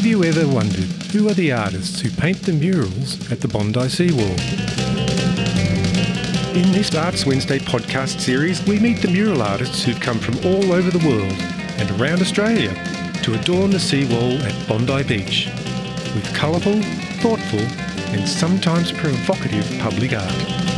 Have you ever wondered who are the artists who paint the murals at the Bondi Seawall? In this Arts Wednesday podcast series, we meet the mural artists who've come from all over the world and around Australia to adorn the seawall at Bondi Beach with colourful, thoughtful, and sometimes provocative public art.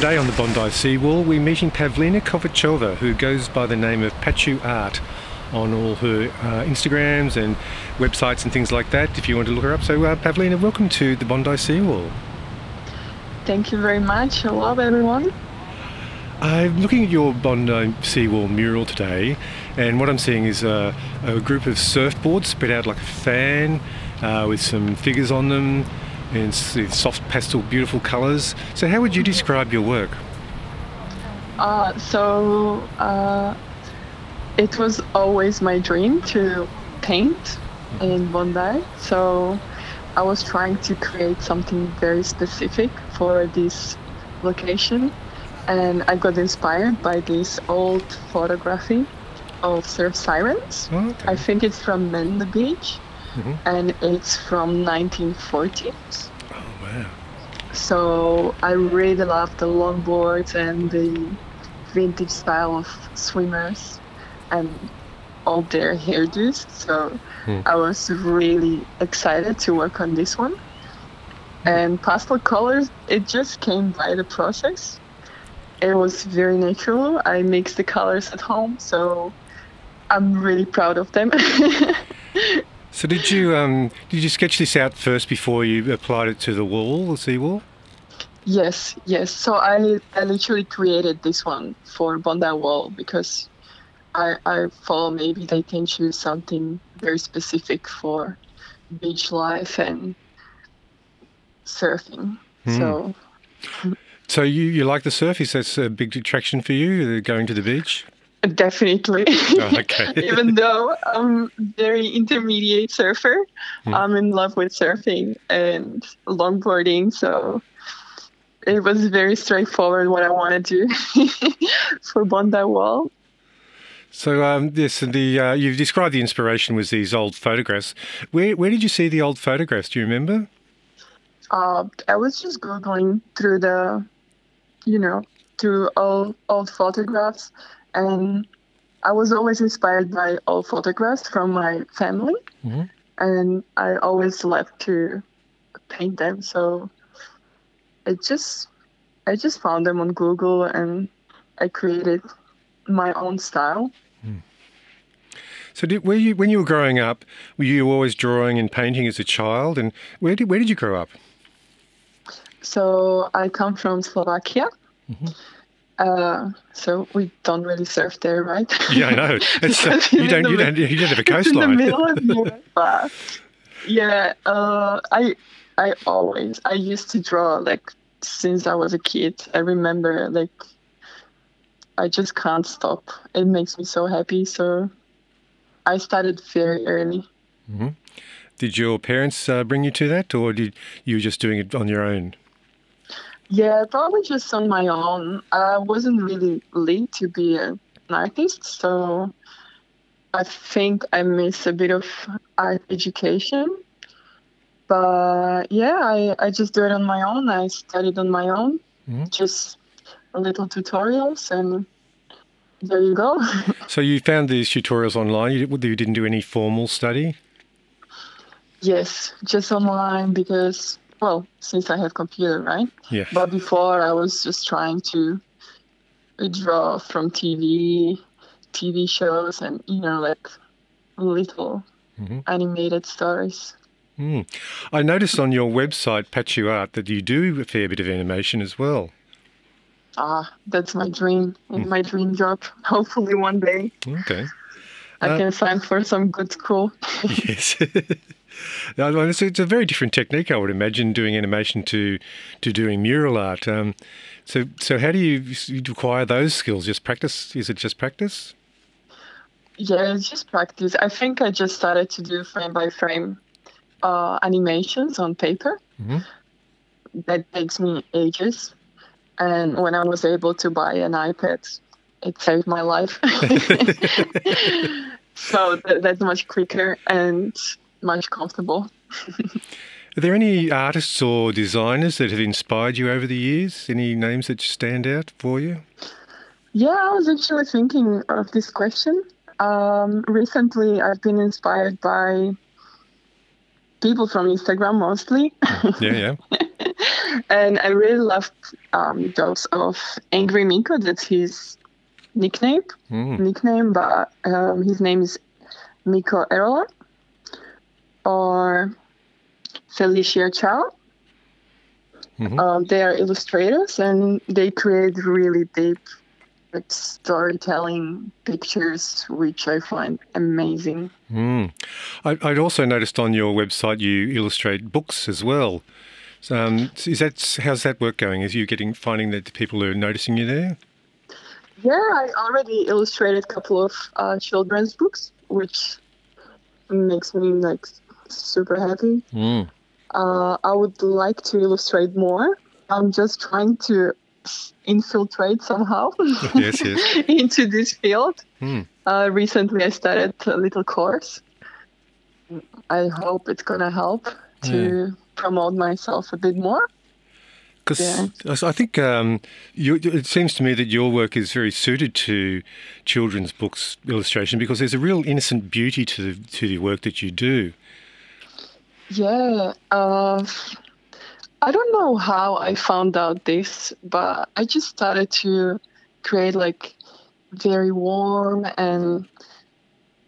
Today on the Bondi Seawall, we're meeting Pavlina Kovacova, who goes by the name of Patchu Art on all her uh, Instagrams and websites and things like that, if you want to look her up. So, uh, Pavlina, welcome to the Bondi Seawall. Thank you very much. Hello, everyone. I'm looking at your Bondi Seawall mural today, and what I'm seeing is a, a group of surfboards spread out like a fan uh, with some figures on them in s- soft pastel, beautiful colours. So, how would you describe your work? Uh, so, uh, it was always my dream to paint in Bondi. So, I was trying to create something very specific for this location. And I got inspired by this old photography of surf sirens. Okay. I think it's from Menda Beach. Mhm. And it's from 1940s. Wow. So I really love the longboards and the vintage style of swimmers and all their hairdos. So Hmm. I was really excited to work on this one. And pastel colors, it just came by the process. It was very natural. I mixed the colors at home, so I'm really proud of them. So did you um, did you sketch this out first before you applied it to the wall, the seawall? Yes, yes. So I, I literally created this one for Bondi Wall because I, I thought maybe they can choose something very specific for beach life and surfing. So So you, you like the surf? Is that a big attraction for you, uh, going to the beach? Definitely, Oh, okay. even though I'm very intermediate surfer, Hmm. I'm in love with surfing and longboarding. So it was very straightforward what I wanted to do for Bondi Wall. So um, yes, the uh, you've described the inspiration was these old photographs. Where where did you see the old photographs? Do you remember? Uh, I was just googling through the, you know, through old old photographs, and I was always inspired by old photographs from my family, Mhm. and I always loved to paint them. So it just, I just found them on Google, and I created my own style. So did, were you when you were growing up? Were you always drawing and painting as a child? And where did where did you grow up? So I come from Slovakia. Uh, so we don't really surf there, right? Yeah, I know. It's, uh, you don't you don't you don't have a It's in the coastline. Europe. yeah, uh, I I always I used to draw like since I was a kid. I remember like I just can't stop. It makes me so happy. So I started very early. Did your parents uh, bring you to that, or did you were just doing it on your own? Yeah, probably just on my own. I wasn't really lit to be an artist, so I think I missed a bit of art education. But yeah, I, I just do it on my own. I studied on my own, Mhm. just little tutorials, and there you go. So you found these tutorials online. You, you didn't do any formal study. yes, just online because, well, since I have computer, right? Yeah. But before, I was just trying to draw from TV, TV shows, and you know, like little Mhm. animated stories. Mm. I noticed on your website, Patchu Art, that you do a fair bit of animation as well. Ah, that's my dream, my dream job. Hopefully, one day Okay. I Uh, can sign for some good school. yes. It's, it's a very different technique, I would imagine, doing animation to to doing mural art. Um, so, so how do you, you acquire those skills? Just practice? Is it just practice? Yeah, it's just practice. I think I just started to do frame by frame uh, animations on paper. Mm-hmm. That takes me ages. And when I was able to buy an iPad, it saved my life. so th- that's much quicker and much comfortable. Are there any artists or designers that have inspired you over the years? Any names that stand out for you? Yeah, I was actually thinking of this question. Um, recently, I've been inspired by people from Instagram mostly. Yeah, yeah. and I really loved um, those of Angry Miko. That's his nickname. Mm. Nickname, but um, his name is Miko Erola. Or Felicia Chiao. Mm-hmm. Uh, they are illustrators and they create really deep like, storytelling pictures, which I find amazing. Mm. I, would also noticed on your website you illustrate books as well. So, um, is that how's that work going? Is you getting finding that people are noticing you there? Yeah, I already illustrated a couple of uh, children's books, which makes me like super happy. Mm. Uh, I would like to illustrate more. I'm just trying to infiltrate somehow yes, yes. into this field. Mm. Uh, recently, I started a little course. I hope it's gonna help to yeah. promote myself a bit more. Because yeah. I think um, you, it seems to me that your work is very suited to children's books illustration because there's a real innocent beauty to the, to the work that you do. Yeah. Uh, I don't know how I found out this, but I just started to create like very warm and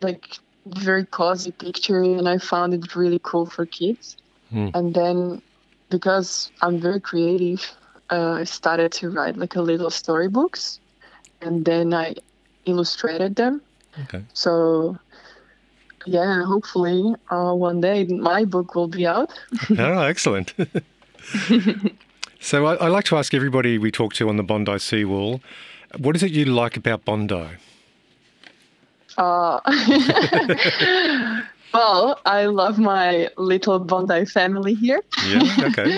like very cozy picture and I found it really cool for kids. Mm. And then because I'm very creative, uh, I started to write like a little storybooks and then I illustrated them. Okay. So yeah, hopefully uh, one day my book will be out. oh, excellent. so I, I, like to ask everybody we talk to on the Bondi Seawall, what is it you like about Bondi? Uh, well, I love my little Bondi family here. Yeah, okay.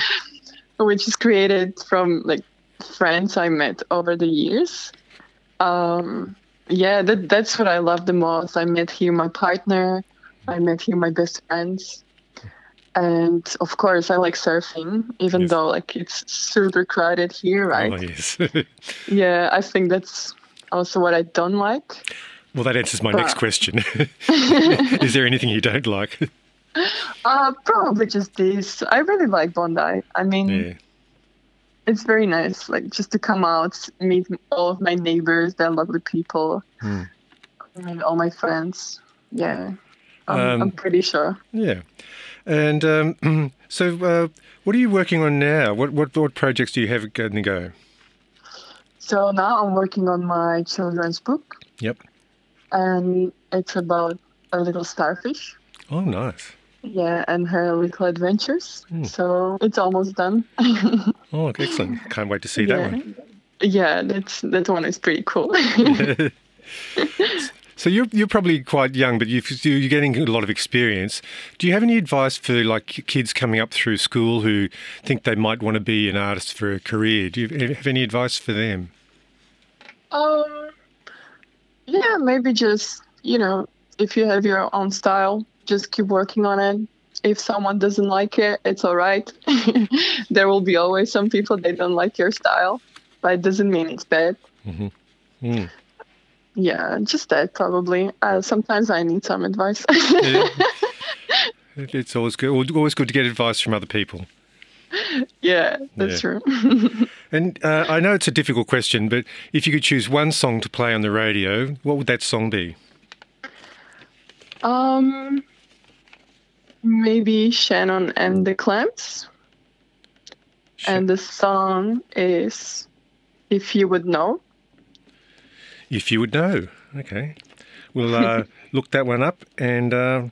which is created from like friends I met over the years. Um, yeah, that, that's what I love the most. I met here my partner. I met here my best friends. And of course, I like surfing, even yes. though like it's super crowded here, right? Oh, yes. yeah, I think that's also what I don't like. Well, that answers my but... next question. Is there anything you don't like? Uh, probably just this. I really like Bondi. I mean, yeah it's very nice, like just to come out, meet all of my neighbors. They're lovely people. Mm. meet all my friends. Yeah, um, um, I'm pretty sure. Yeah, and um, so uh, what are you working on now? What what what projects do you have going to go? So now I'm working on my children's book. Yep. And it's about a little starfish. Oh, nice. Yeah, and her little adventures. Mm. So it's almost done. oh, excellent! Can't wait to see yeah. that one. Yeah, that's that one is pretty cool. so you're you're probably quite young, but you you're getting a lot of experience. Do you have any advice for like kids coming up through school who think they might want to be an artist for a career? Do you have any advice for them? Um, yeah, maybe just you know, if you have your own style, just keep working on it. If someone doesn't like it, it's all right. there will be always some people they don't like your style, but it doesn't mean it's bad. Mm-hmm. Mm. Yeah, just that probably. Uh, sometimes I need some advice. yeah. It's always good. Always good to get advice from other people. Yeah, that's yeah. true. and uh, I know it's a difficult question, but if you could choose one song to play on the radio, what would that song be? Um, maybe Shannon and the Clams. And the song is If You Would Know. If You Would Know. Okay. We'll uh, look that one up and uh,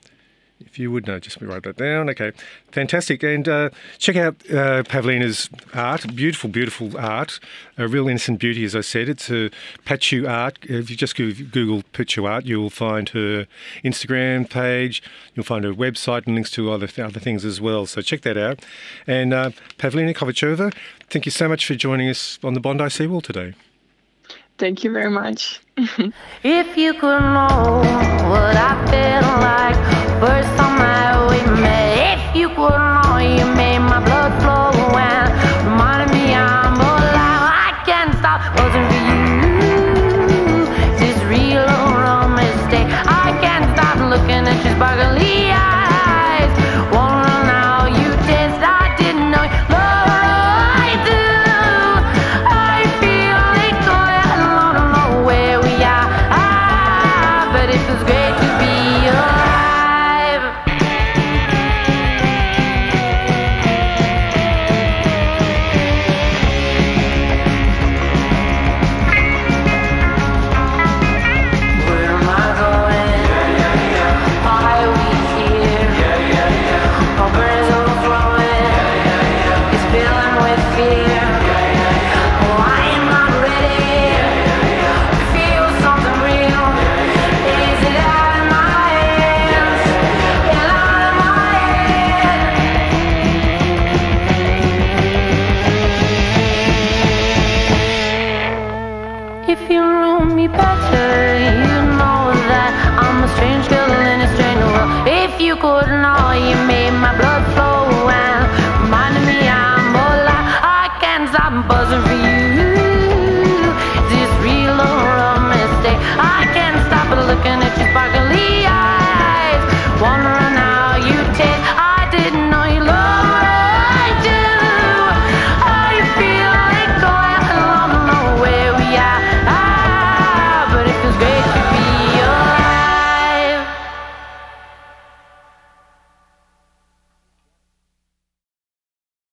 If you would know, just write that down. Okay, fantastic. And uh, check out uh, Pavlina's art. Beautiful, beautiful art. A real innocent beauty, as I said. It's a Patchu art. If you just Google Patchu art, you'll find her Instagram page. You'll find her website and links to other other things as well. So check that out. And uh, Pavlina Kovacova, thank you so much for joining us on the Bondi Seawall today. Thank you very much. if you could know what I feel like first time